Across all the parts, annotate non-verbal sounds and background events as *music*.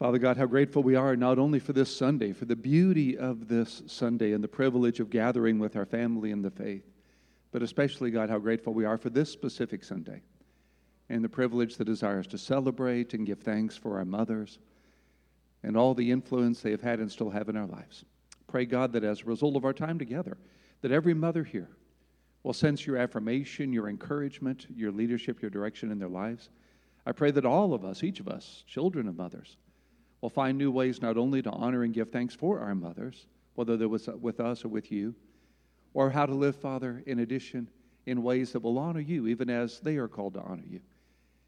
Father God, how grateful we are not only for this Sunday, for the beauty of this Sunday and the privilege of gathering with our family in the faith, but especially, God, how grateful we are for this specific Sunday and the privilege that desires to celebrate and give thanks for our mothers and all the influence they have had and still have in our lives. Pray, God, that as a result of our time together, that every mother here will sense your affirmation, your encouragement, your leadership, your direction in their lives. I pray that all of us, each of us, children of mothers, will find new ways not only to honor and give thanks for our mothers, whether they're with, with us or with you, or how to live, Father, in addition, in ways that will honor you, even as they are called to honor you.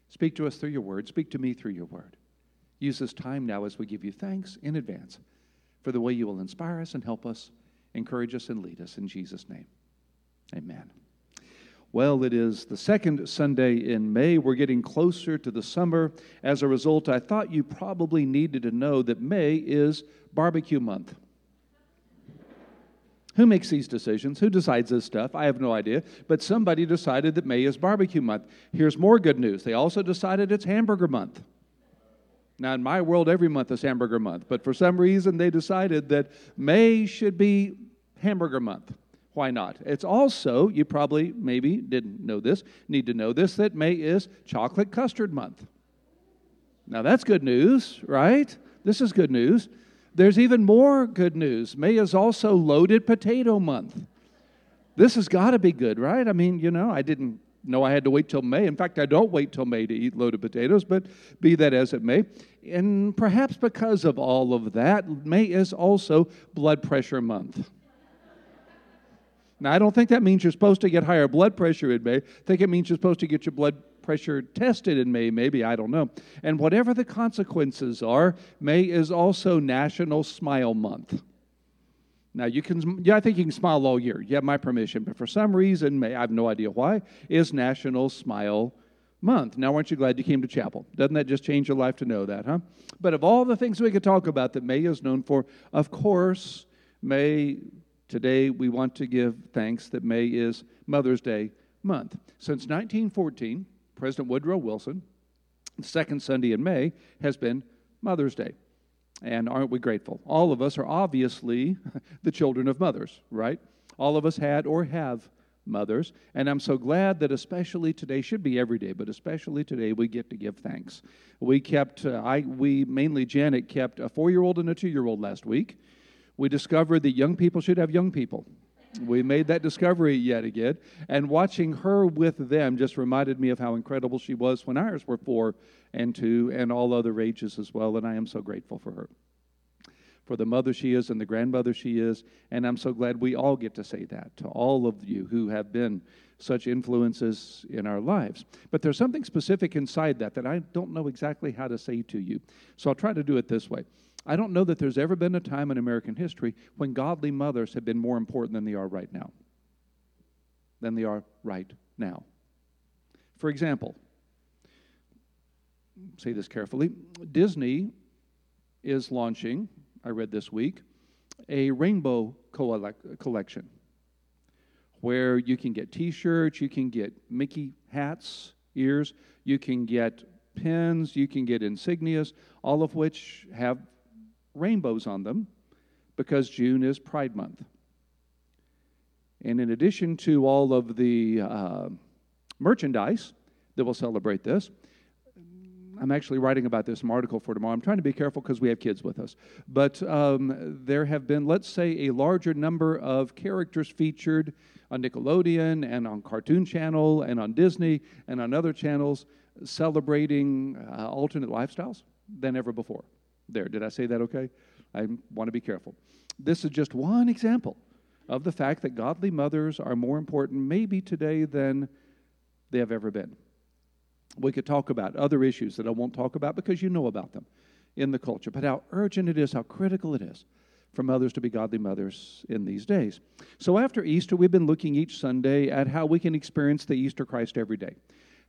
Speak to us through your word. Speak to me through your word. Use this time now as we give you thanks in advance for the way you will inspire us and help us, encourage us, and lead us. In Jesus' name, amen. Well, it is the second Sunday in May. We're getting closer to the summer. As a result, I thought you probably needed to know that May is barbecue month. Who makes these decisions? Who decides this stuff? I have no idea. But somebody decided that May is barbecue month. Here's more good news they also decided it's hamburger month. Now, in my world, every month is hamburger month. But for some reason, they decided that May should be hamburger month. Why not? It's also, you probably maybe didn't know this, need to know this, that May is chocolate custard month. Now that's good news, right? This is good news. There's even more good news. May is also loaded potato month. This has got to be good, right? I mean, you know, I didn't know I had to wait till May. In fact, I don't wait till May to eat loaded potatoes, but be that as it may. And perhaps because of all of that, May is also blood pressure month. Now, I don't think that means you're supposed to get higher blood pressure in May. I think it means you're supposed to get your blood pressure tested in May, maybe, I don't know. And whatever the consequences are, May is also National Smile Month. Now, you can, yeah, I think you can smile all year. You have my permission. But for some reason, May, I have no idea why, is National Smile Month. Now, aren't you glad you came to chapel? Doesn't that just change your life to know that, huh? But of all the things we could talk about that May is known for, of course, May Today, we want to give thanks that May is Mother's Day month. Since 1914, President Woodrow Wilson, the second Sunday in May, has been Mother's Day. And aren't we grateful? All of us are obviously *laughs* the children of mothers, right? All of us had or have mothers. And I'm so glad that especially today, should be every day, but especially today, we get to give thanks. We kept, uh, I, we mainly, Janet kept a four year old and a two year old last week we discovered that young people should have young people. We made that discovery yet again. And watching her with them just reminded me of how incredible she was when ours were four and two and all other ages as well. And I am so grateful for her, for the mother she is and the grandmother she is. And I'm so glad we all get to say that to all of you who have been such influences in our lives. But there's something specific inside that that I don't know exactly how to say to you. So I'll try to do it this way. I don't know that there's ever been a time in American history when godly mothers have been more important than they are right now. Than they are right now. For example, say this carefully Disney is launching, I read this week, a rainbow collection where you can get t shirts, you can get Mickey hats, ears, you can get pins, you can get insignias, all of which have rainbows on them because June is Pride Month. And in addition to all of the uh, merchandise that will celebrate this, I'm actually writing about this in an article for tomorrow. I'm trying to be careful because we have kids with us. But um, there have been, let's say, a larger number of characters featured on Nickelodeon and on Cartoon Channel and on Disney and on other channels celebrating uh, alternate lifestyles than ever before. There, did I say that okay? I want to be careful. This is just one example of the fact that godly mothers are more important, maybe today, than they have ever been. We could talk about other issues that I won't talk about because you know about them in the culture, but how urgent it is, how critical it is for mothers to be godly mothers in these days. So after Easter, we've been looking each Sunday at how we can experience the Easter Christ every day.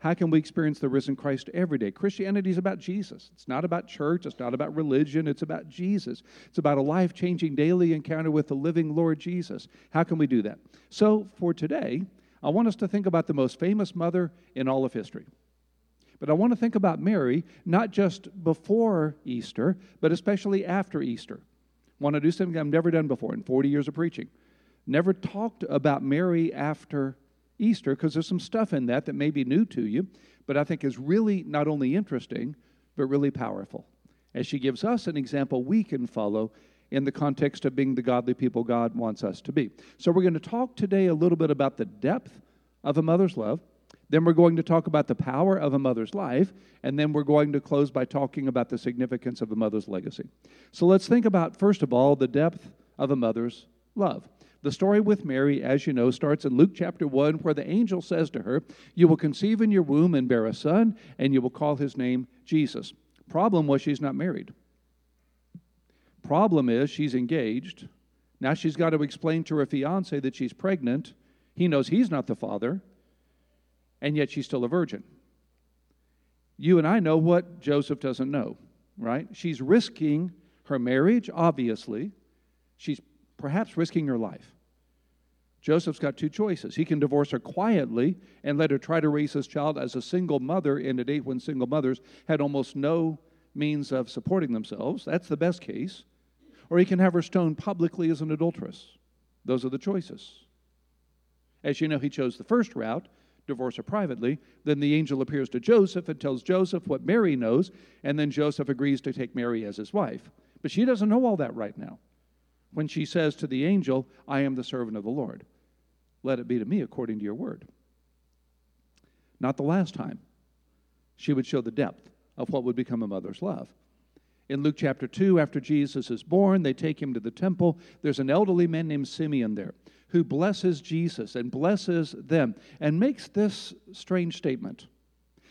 How can we experience the risen Christ every day? Christianity is about Jesus. It's not about church. It's not about religion. It's about Jesus. It's about a life changing daily encounter with the living Lord Jesus. How can we do that? So, for today, I want us to think about the most famous mother in all of history. But I want to think about Mary, not just before Easter, but especially after Easter. Want to do something I've never done before in 40 years of preaching. Never talked about Mary after Easter because there's some stuff in that that may be new to you, but I think is really not only interesting, but really powerful. As she gives us an example we can follow in the context of being the godly people God wants us to be. So, we're going to talk today a little bit about the depth of a mother's love. Then, we're going to talk about the power of a mother's life. And then, we're going to close by talking about the significance of a mother's legacy. So, let's think about, first of all, the depth of a mother's love. The story with Mary, as you know, starts in Luke chapter 1, where the angel says to her, You will conceive in your womb and bear a son, and you will call his name Jesus. Problem was she's not married. Problem is she's engaged. Now she's got to explain to her fiance that she's pregnant. He knows he's not the father, and yet she's still a virgin. You and I know what Joseph doesn't know, right? She's risking her marriage, obviously. She's perhaps risking her life. Joseph's got two choices. He can divorce her quietly and let her try to raise his child as a single mother in a day when single mothers had almost no means of supporting themselves. That's the best case. Or he can have her stoned publicly as an adulteress. Those are the choices. As you know, he chose the first route, divorce her privately. Then the angel appears to Joseph and tells Joseph what Mary knows, and then Joseph agrees to take Mary as his wife. But she doesn't know all that right now. When she says to the angel, I am the servant of the Lord. Let it be to me according to your word. Not the last time. She would show the depth of what would become a mother's love. In Luke chapter 2, after Jesus is born, they take him to the temple. There's an elderly man named Simeon there who blesses Jesus and blesses them and makes this strange statement.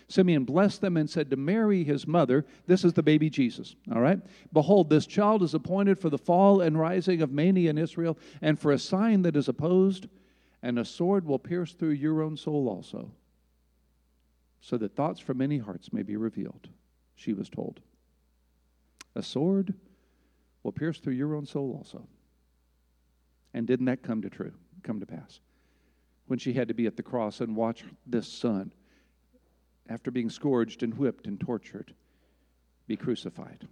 Simeon blessed them and said to Mary, his mother, This is the baby Jesus, all right? Behold, this child is appointed for the fall and rising of many in Israel, and for a sign that is opposed, and a sword will pierce through your own soul also, so that thoughts from many hearts may be revealed, she was told. A sword will pierce through your own soul also. And didn't that come to true, come to pass? When she had to be at the cross and watch this son, after being scourged and whipped and tortured, be crucified.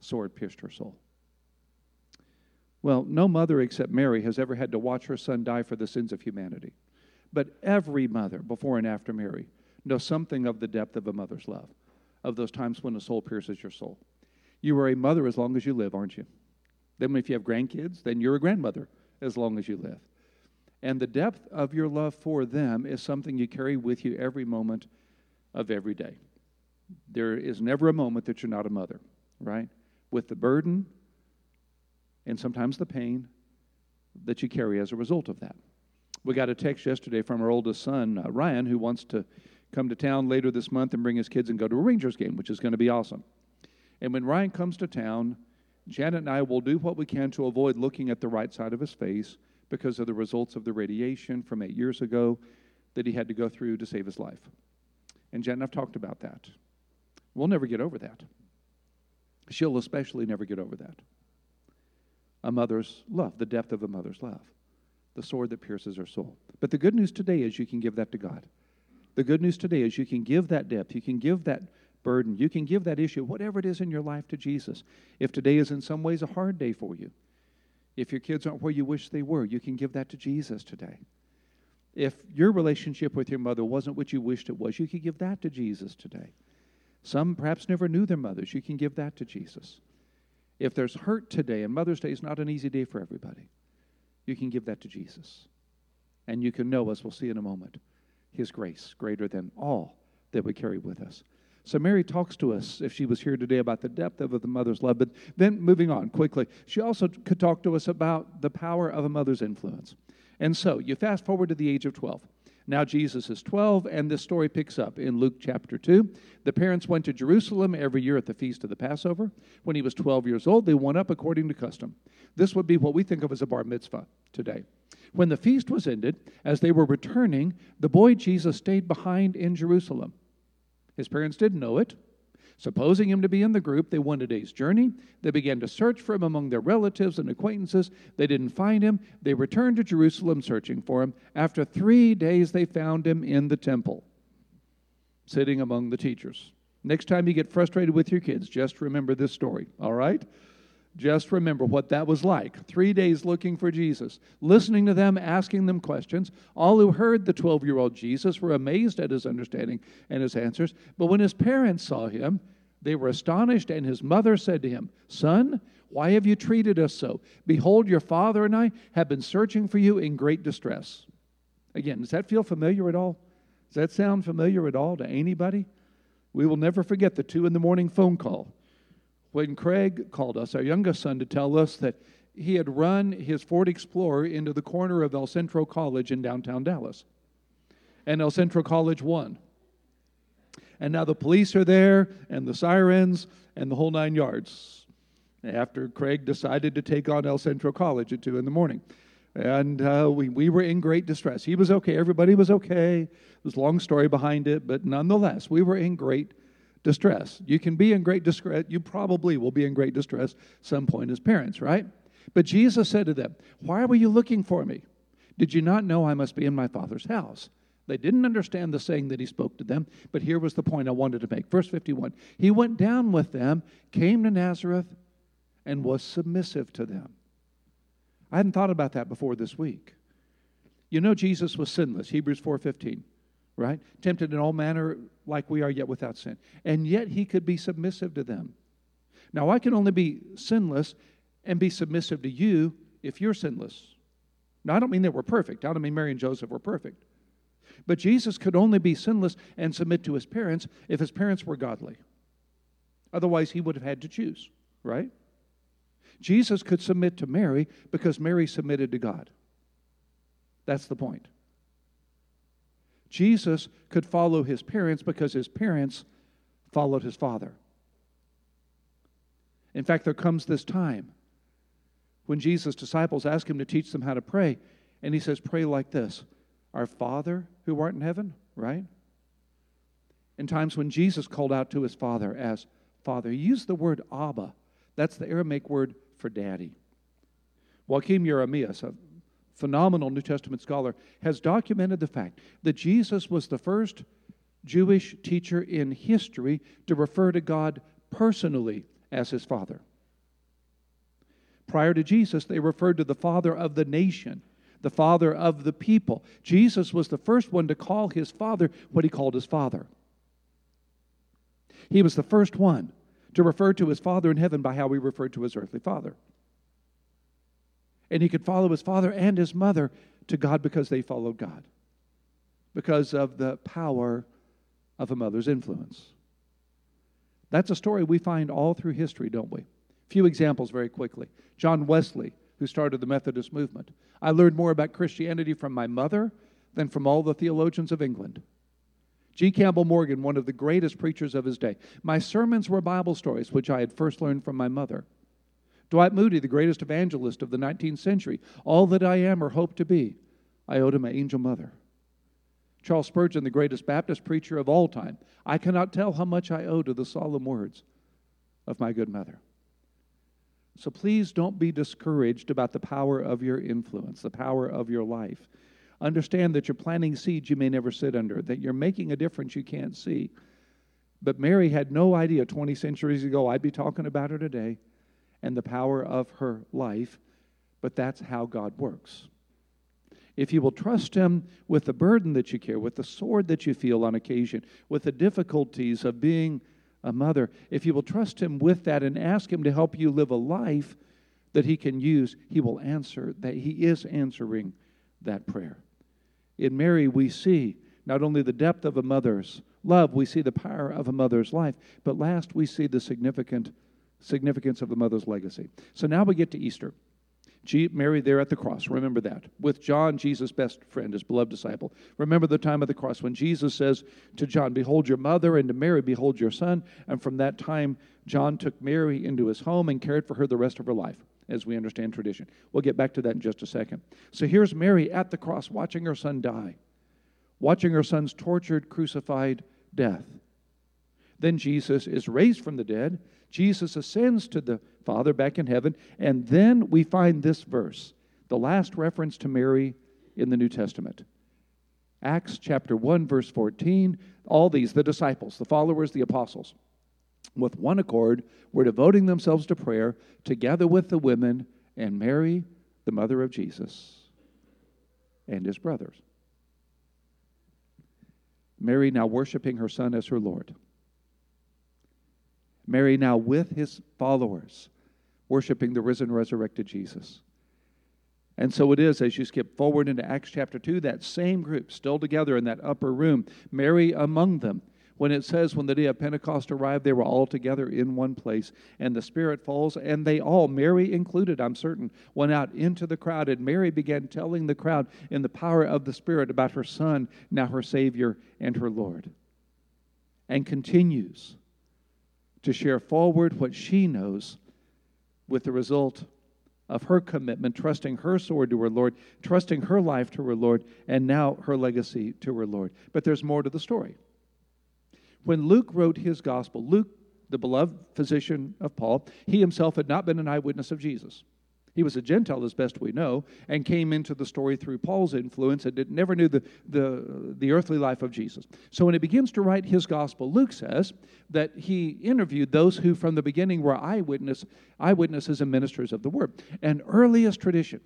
Sword pierced her soul. Well, no mother except Mary has ever had to watch her son die for the sins of humanity. But every mother, before and after Mary, knows something of the depth of a mother's love, of those times when a soul pierces your soul. You are a mother as long as you live, aren't you? Then, if you have grandkids, then you're a grandmother as long as you live. And the depth of your love for them is something you carry with you every moment of every day. There is never a moment that you're not a mother, right? With the burden and sometimes the pain that you carry as a result of that. We got a text yesterday from our oldest son, uh, Ryan, who wants to come to town later this month and bring his kids and go to a Rangers game, which is going to be awesome. And when Ryan comes to town, Janet and I will do what we can to avoid looking at the right side of his face because of the results of the radiation from eight years ago that he had to go through to save his life. And Janet and I've talked about that. We'll never get over that. She'll especially never get over that. A mother's love, the depth of a mother's love, the sword that pierces her soul. But the good news today is you can give that to God. The good news today is you can give that depth, you can give that burden, you can give that issue, whatever it is in your life, to Jesus. If today is in some ways a hard day for you, if your kids aren't where you wish they were, you can give that to Jesus today. If your relationship with your mother wasn't what you wished it was, you could give that to Jesus today. Some perhaps never knew their mothers. You can give that to Jesus. If there's hurt today, and Mother's Day is not an easy day for everybody, you can give that to Jesus. And you can know, as we'll see in a moment, His grace greater than all that we carry with us. So Mary talks to us, if she was here today, about the depth of the mother's love. But then moving on quickly, she also could talk to us about the power of a mother's influence. And so you fast forward to the age of 12. Now Jesus is 12, and this story picks up in Luke chapter 2. The parents went to Jerusalem every year at the feast of the Passover. When he was 12 years old, they went up according to custom. This would be what we think of as a bar mitzvah today. When the feast was ended, as they were returning, the boy Jesus stayed behind in Jerusalem. His parents didn't know it. Supposing him to be in the group, they went a day's journey. They began to search for him among their relatives and acquaintances. They didn't find him. They returned to Jerusalem searching for him. After three days, they found him in the temple. sitting among the teachers. Next time you get frustrated with your kids, just remember this story, all right? Just remember what that was like. Three days looking for Jesus, listening to them, asking them questions. All who heard the 12 year old Jesus were amazed at his understanding and his answers. But when his parents saw him, they were astonished, and his mother said to him, Son, why have you treated us so? Behold, your father and I have been searching for you in great distress. Again, does that feel familiar at all? Does that sound familiar at all to anybody? We will never forget the two in the morning phone call when Craig called us, our youngest son, to tell us that he had run his Ford Explorer into the corner of El Centro College in downtown Dallas. And El Centro College won. And now the police are there, and the sirens, and the whole nine yards. After Craig decided to take on El Centro College at 2 in the morning. And uh, we, we were in great distress. He was okay, everybody was okay. There's a long story behind it, but nonetheless, we were in great distress. You can be in great distress. You probably will be in great distress some point as parents, right? But Jesus said to them, Why were you looking for me? Did you not know I must be in my Father's house? They didn't understand the saying that he spoke to them, but here was the point I wanted to make. Verse 51 He went down with them, came to Nazareth, and was submissive to them. I hadn't thought about that before this week. You know Jesus was sinless, Hebrews 4:15 right? Tempted in all manner like we are, yet without sin. And yet he could be submissive to them. Now, I can only be sinless and be submissive to you if you're sinless. Now, I don't mean that we're perfect. I don't mean Mary and Joseph were perfect. But Jesus could only be sinless and submit to his parents if his parents were godly. Otherwise, he would have had to choose, right? Jesus could submit to Mary because Mary submitted to God. That's the point. Jesus could follow his parents because his parents followed his father. In fact, there comes this time when Jesus' disciples ask him to teach them how to pray, and he says, Pray like this Our Father who art in heaven, right? In times when Jesus called out to his father as Father, he used the word Abba. That's the Aramaic word for daddy. Joachim Jeremias, a phenomenal New Testament scholar, has documented the fact that Jesus was the first Jewish teacher in history to refer to God personally as his Father. Prior to Jesus, they referred to the Father of the nation, the Father of the people. Jesus was the first one to call his Father what he called his Father. He was the first one to refer to his Father in heaven by how we referred to his earthly Father and he could follow his father and his mother to God because they followed God, because of the power of a mother's influence. That's a story we find all through history, don't we? A few examples very quickly. John Wesley, who started the Methodist movement. I learned more about Christianity from my mother than from all the theologians of England. G. Campbell Morgan, one of the greatest preachers of his day. My sermons were Bible stories, which I had first learned from my mother. Dwight Moody, the greatest evangelist of the 19th century. All that I am or hope to be, I owe to my angel mother. Charles Spurgeon, the greatest Baptist preacher of all time. I cannot tell how much I owe to the solemn words of my good mother. So please don't be discouraged about the power of your influence, the power of your life. Understand that you're planting seeds you may never sit under, that you're making a difference you can't see. But Mary had no idea 20 centuries ago, I'd be talking about her today and the power of her life, but that's how God works. If you will trust Him with the burden that you carry, with the sword that you feel on occasion, with the difficulties of being a mother, if you will trust Him with that and ask Him to help you live a life that He can use, He will answer, that He is answering that prayer. In Mary, we see not only the depth of a mother's love, we see the power of a mother's life, but last, we see the significant significance of the mother's legacy. So now we get to Easter. Mary there at the cross, remember that. With John, Jesus' best friend, his beloved disciple. Remember the time of the cross when Jesus says to John, Behold your mother, and to Mary, Behold your son. And from that time, John took Mary into his home and cared for her the rest of her life, as we understand tradition. We'll get back to that in just a second. So here's Mary at the cross, watching her son die, watching her son's tortured, crucified death. Then Jesus is raised from the dead. Jesus ascends to the Father back in heaven. And then we find this verse, the last reference to Mary in the New Testament. Acts chapter 1, verse 14, all these, the disciples, the followers, the apostles, with one accord, were devoting themselves to prayer together with the women and Mary, the mother of Jesus, and his brothers. Mary now worshiping her son as her Lord. Mary now with his followers, worshiping the risen, resurrected Jesus. And so it is, as you skip forward into Acts chapter 2, that same group still together in that upper room, Mary among them, when it says when the day of Pentecost arrived, they were all together in one place, and the Spirit falls, and they all, Mary included, I'm certain, went out into the crowd, and Mary began telling the crowd in the power of the Spirit about her Son, now her Savior and her Lord, and continues to share forward what she knows with the result of her commitment, trusting her sword to her Lord, trusting her life to her Lord, and now her legacy to her Lord. But there's more to the story. When Luke wrote his gospel, Luke, the beloved physician of Paul, he himself had not been an eyewitness of Jesus. He was a Gentile, as best we know, and came into the story through Paul's influence and never knew the, the, the earthly life of Jesus. So when he begins to write his gospel, Luke says that he interviewed those who from the beginning were eyewitness, eyewitnesses and ministers of the word. And earliest tradition,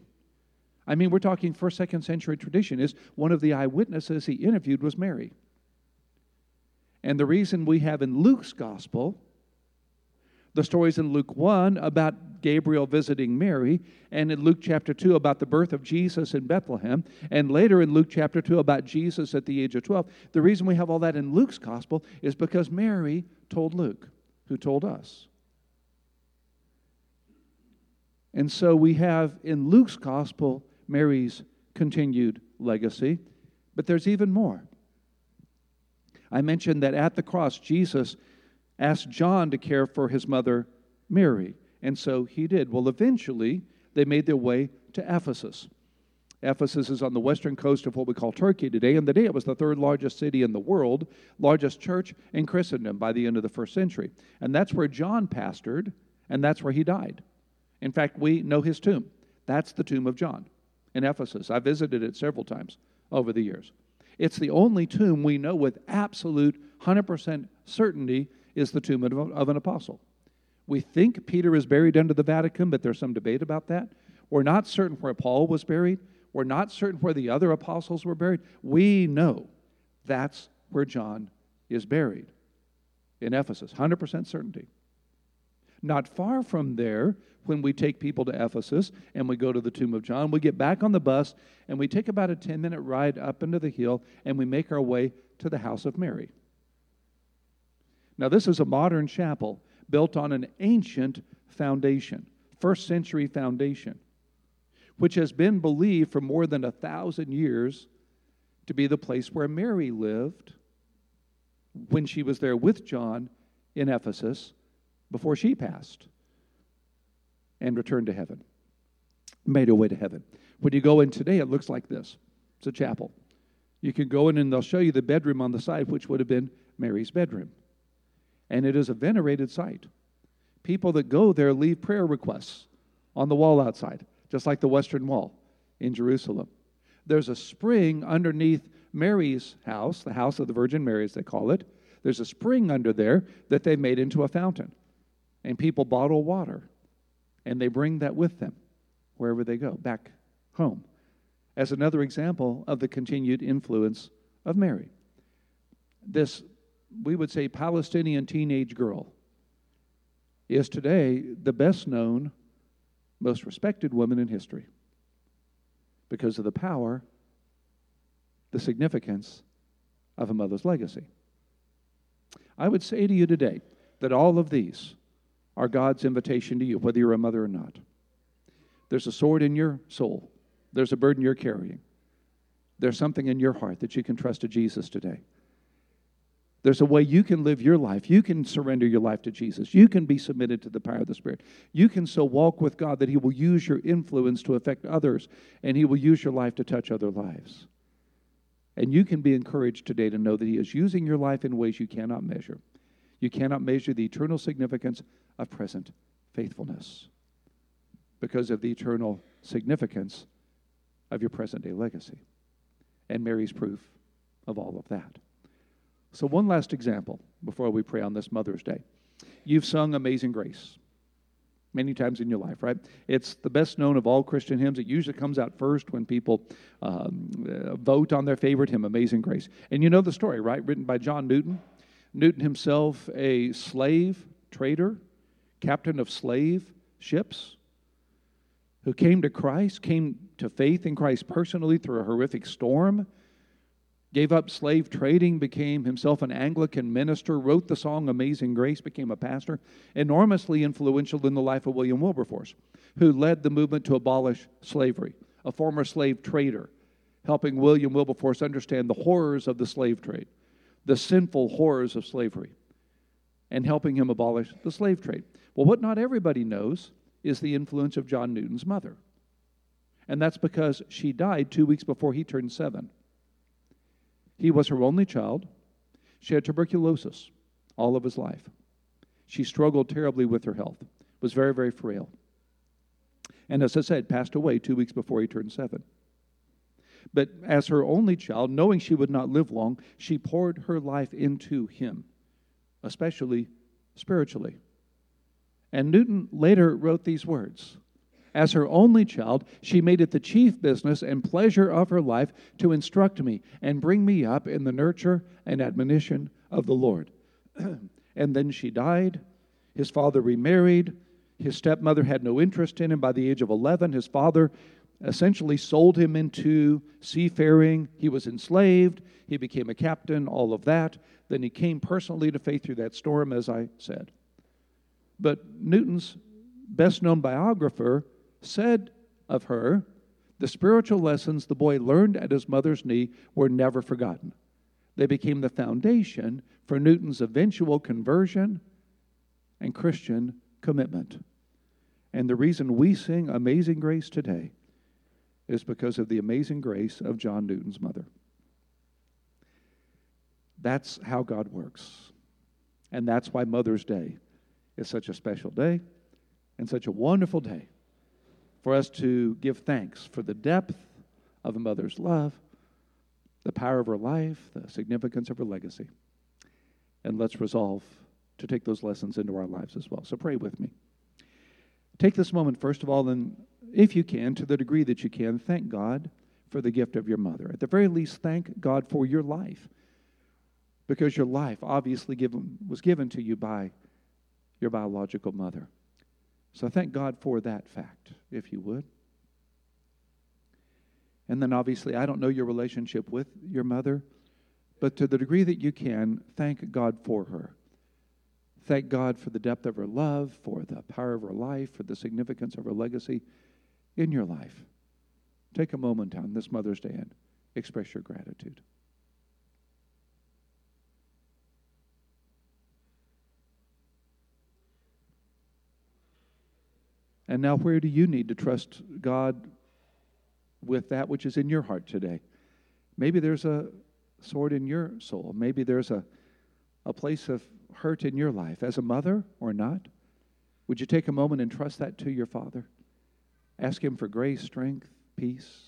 I mean, we're talking first, second century tradition, is one of the eyewitnesses he interviewed was Mary. And the reason we have in Luke's gospel the stories in Luke 1 about Gabriel visiting Mary, and in Luke chapter 2 about the birth of Jesus in Bethlehem, and later in Luke chapter 2 about Jesus at the age of 12. The reason we have all that in Luke's gospel is because Mary told Luke, who told us. And so we have in Luke's gospel Mary's continued legacy, but there's even more. I mentioned that at the cross, Jesus asked John to care for his mother, Mary. And so he did. Well, eventually, they made their way to Ephesus. Ephesus is on the western coast of what we call Turkey today. And today it was the third largest city in the world, largest church in Christendom by the end of the first century. And that's where John pastored, and that's where he died. In fact, we know his tomb. That's the tomb of John in Ephesus. I visited it several times over the years. It's the only tomb we know with absolute 100% certainty is the tomb of an apostle. We think Peter is buried under the Vatican, but there's some debate about that. We're not certain where Paul was buried. We're not certain where the other apostles were buried. We know that's where John is buried in Ephesus, 100% certainty. Not far from there, when we take people to Ephesus and we go to the tomb of John, we get back on the bus and we take about a 10 minute ride up into the hill and we make our way to the house of Mary. Now, this is a modern chapel built on an ancient foundation, first century foundation, which has been believed for more than a thousand years to be the place where Mary lived when she was there with John in Ephesus before she passed and returned to heaven, made her way to heaven. When you go in today, it looks like this it's a chapel. You can go in and they'll show you the bedroom on the side, which would have been Mary's bedroom. And it is a venerated site. People that go there leave prayer requests on the wall outside, just like the Western Wall in Jerusalem. There's a spring underneath Mary's house, the house of the Virgin Mary, as they call it. There's a spring under there that they made into a fountain. And people bottle water and they bring that with them wherever they go, back home, as another example of the continued influence of Mary. This, we would say, Palestinian teenage girl is today the best known, most respected woman in history because of the power, the significance of a mother's legacy. I would say to you today that all of these are God's invitation to you, whether you're a mother or not. There's a sword in your soul, there's a burden you're carrying, there's something in your heart that you can trust to Jesus today. There's a way you can live your life. You can surrender your life to Jesus. You can be submitted to the power of the Spirit. You can so walk with God that He will use your influence to affect others and He will use your life to touch other lives. And you can be encouraged today to know that He is using your life in ways you cannot measure. You cannot measure the eternal significance of present faithfulness because of the eternal significance of your present day legacy. And Mary's proof of all of that. So, one last example before we pray on this Mother's Day. You've sung Amazing Grace many times in your life, right? It's the best known of all Christian hymns. It usually comes out first when people um, uh, vote on their favorite hymn, Amazing Grace. And you know the story, right? Written by John Newton. Newton himself, a slave trader, captain of slave ships, who came to Christ, came to faith in Christ personally through a horrific storm gave up slave trading, became himself an Anglican minister, wrote the song Amazing Grace, became a pastor, enormously influential in the life of William Wilberforce, who led the movement to abolish slavery, a former slave trader, helping William Wilberforce understand the horrors of the slave trade, the sinful horrors of slavery, and helping him abolish the slave trade. Well, what not everybody knows is the influence of John Newton's mother. And that's because she died two weeks before he turned seven. He was her only child. She had tuberculosis all of his life. She struggled terribly with her health, was very, very frail. And as I said, passed away two weeks before he turned seven. But as her only child, knowing she would not live long, she poured her life into him, especially spiritually. And Newton later wrote these words as her only child, she made it the chief business and pleasure of her life to instruct me and bring me up in the nurture and admonition of the Lord. *clears throat* and then she died. His father remarried. His stepmother had no interest in him. By the age of 11, his father essentially sold him into seafaring. He was enslaved. He became a captain, all of that. Then he came personally to faith through that storm, as I said. But Newton's best known biographer said of her, the spiritual lessons the boy learned at his mother's knee were never forgotten. They became the foundation for Newton's eventual conversion and Christian commitment. And the reason we sing Amazing Grace today is because of the amazing grace of John Newton's mother. That's how God works. And that's why Mother's Day is such a special day and such a wonderful day for us to give thanks for the depth of a mother's love, the power of her life, the significance of her legacy. And let's resolve to take those lessons into our lives as well. So pray with me. Take this moment, first of all, and if you can, to the degree that you can, thank God for the gift of your mother. At the very least, thank God for your life. Because your life obviously given, was given to you by your biological mother. So thank God for that fact, if you would. And then obviously, I don't know your relationship with your mother, but to the degree that you can, thank God for her. Thank God for the depth of her love, for the power of her life, for the significance of her legacy in your life. Take a moment on this Mother's Day and express your gratitude. And now, where do you need to trust God with that which is in your heart today? Maybe there's a sword in your soul. Maybe there's a, a place of hurt in your life as a mother or not. Would you take a moment and trust that to your Father? Ask Him for grace, strength, peace,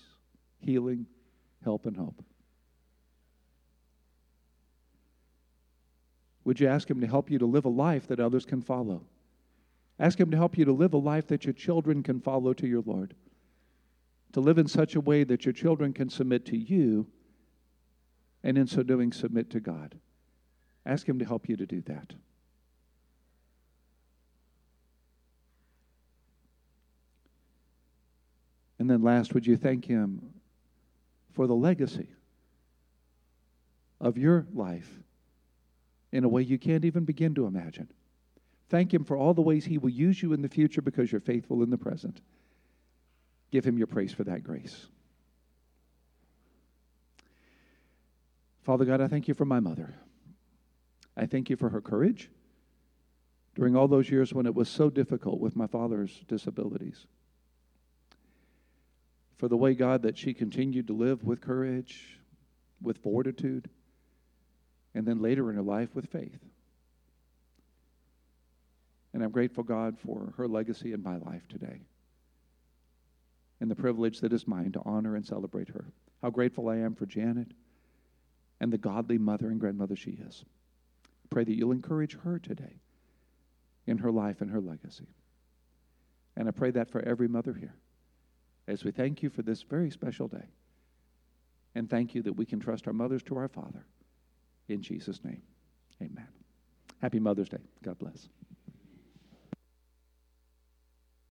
healing, help, and hope. Would you ask Him to help you to live a life that others can follow? Ask Him to help you to live a life that your children can follow to your Lord, to live in such a way that your children can submit to you, and in so doing, submit to God. Ask Him to help you to do that. And then, last, would you thank Him for the legacy of your life in a way you can't even begin to imagine? Thank Him for all the ways He will use you in the future because you're faithful in the present. Give Him your praise for that grace. Father God, I thank you for my mother. I thank you for her courage during all those years when it was so difficult with my father's disabilities. For the way, God, that she continued to live with courage, with fortitude, and then later in her life with faith. And I'm grateful, God, for her legacy in my life today and the privilege that is mine to honor and celebrate her. How grateful I am for Janet and the godly mother and grandmother she is. Pray that you'll encourage her today in her life and her legacy. And I pray that for every mother here as we thank you for this very special day. And thank you that we can trust our mothers to our Father. In Jesus' name, amen. Happy Mother's Day. God bless.